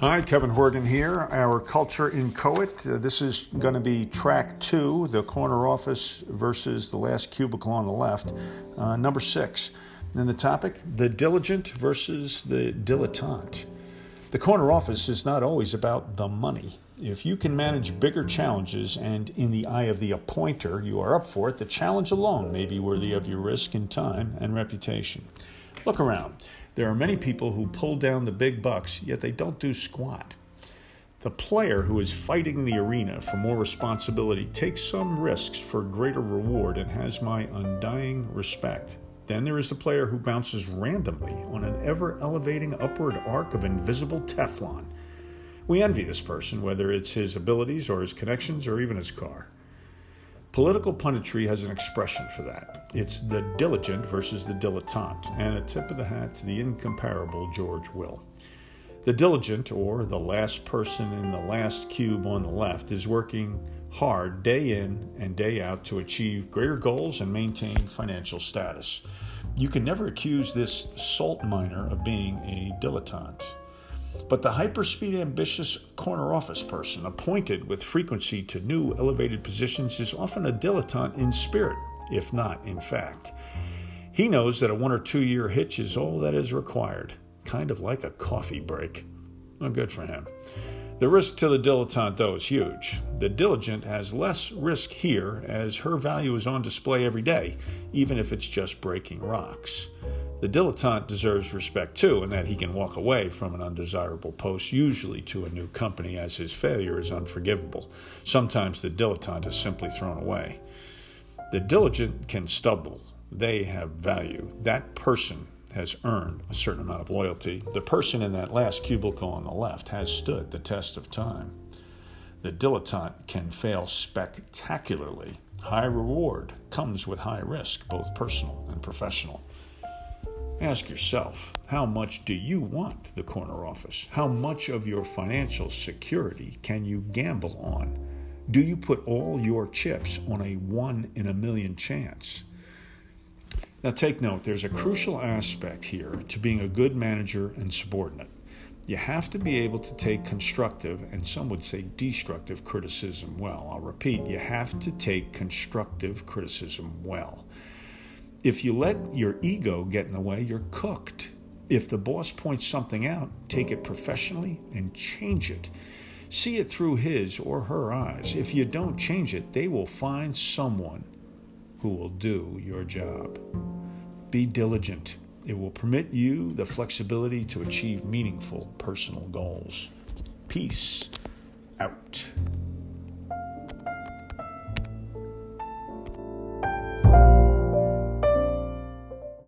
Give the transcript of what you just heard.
Hi, Kevin Horgan here. Our culture in Coet. Uh, this is going to be track two, the corner office versus the last cubicle on the left, uh, number six. And the topic, the diligent versus the dilettante. The corner office is not always about the money. If you can manage bigger challenges and in the eye of the appointer you are up for it, the challenge alone may be worthy of your risk and time and reputation. Look around. There are many people who pull down the big bucks, yet they don't do squat. The player who is fighting the arena for more responsibility takes some risks for greater reward and has my undying respect. Then there is the player who bounces randomly on an ever elevating upward arc of invisible Teflon. We envy this person, whether it's his abilities or his connections or even his car. Political punditry has an expression for that. It's the diligent versus the dilettante, and a tip of the hat to the incomparable George Will. The diligent, or the last person in the last cube on the left, is working hard day in and day out to achieve greater goals and maintain financial status. You can never accuse this salt miner of being a dilettante. But the hyperspeed ambitious corner office person appointed with frequency to new elevated positions is often a dilettante in spirit, if not in fact. He knows that a one or two year hitch is all that is required, kind of like a coffee break. Well, good for him. The risk to the dilettante, though, is huge. The diligent has less risk here as her value is on display every day, even if it's just breaking rocks. The dilettante deserves respect too, in that he can walk away from an undesirable post, usually to a new company, as his failure is unforgivable. Sometimes the dilettante is simply thrown away. The diligent can stumble, they have value. That person has earned a certain amount of loyalty. The person in that last cubicle on the left has stood the test of time. The dilettante can fail spectacularly. High reward comes with high risk, both personal and professional. Ask yourself how much do you want the corner office? How much of your financial security can you gamble on? Do you put all your chips on a one in a million chance? Now, take note there's a crucial aspect here to being a good manager and subordinate. You have to be able to take constructive and some would say destructive criticism well. I'll repeat, you have to take constructive criticism well. If you let your ego get in the way, you're cooked. If the boss points something out, take it professionally and change it. See it through his or her eyes. If you don't change it, they will find someone who will do your job. Be diligent. It will permit you the flexibility to achieve meaningful personal goals. Peace out.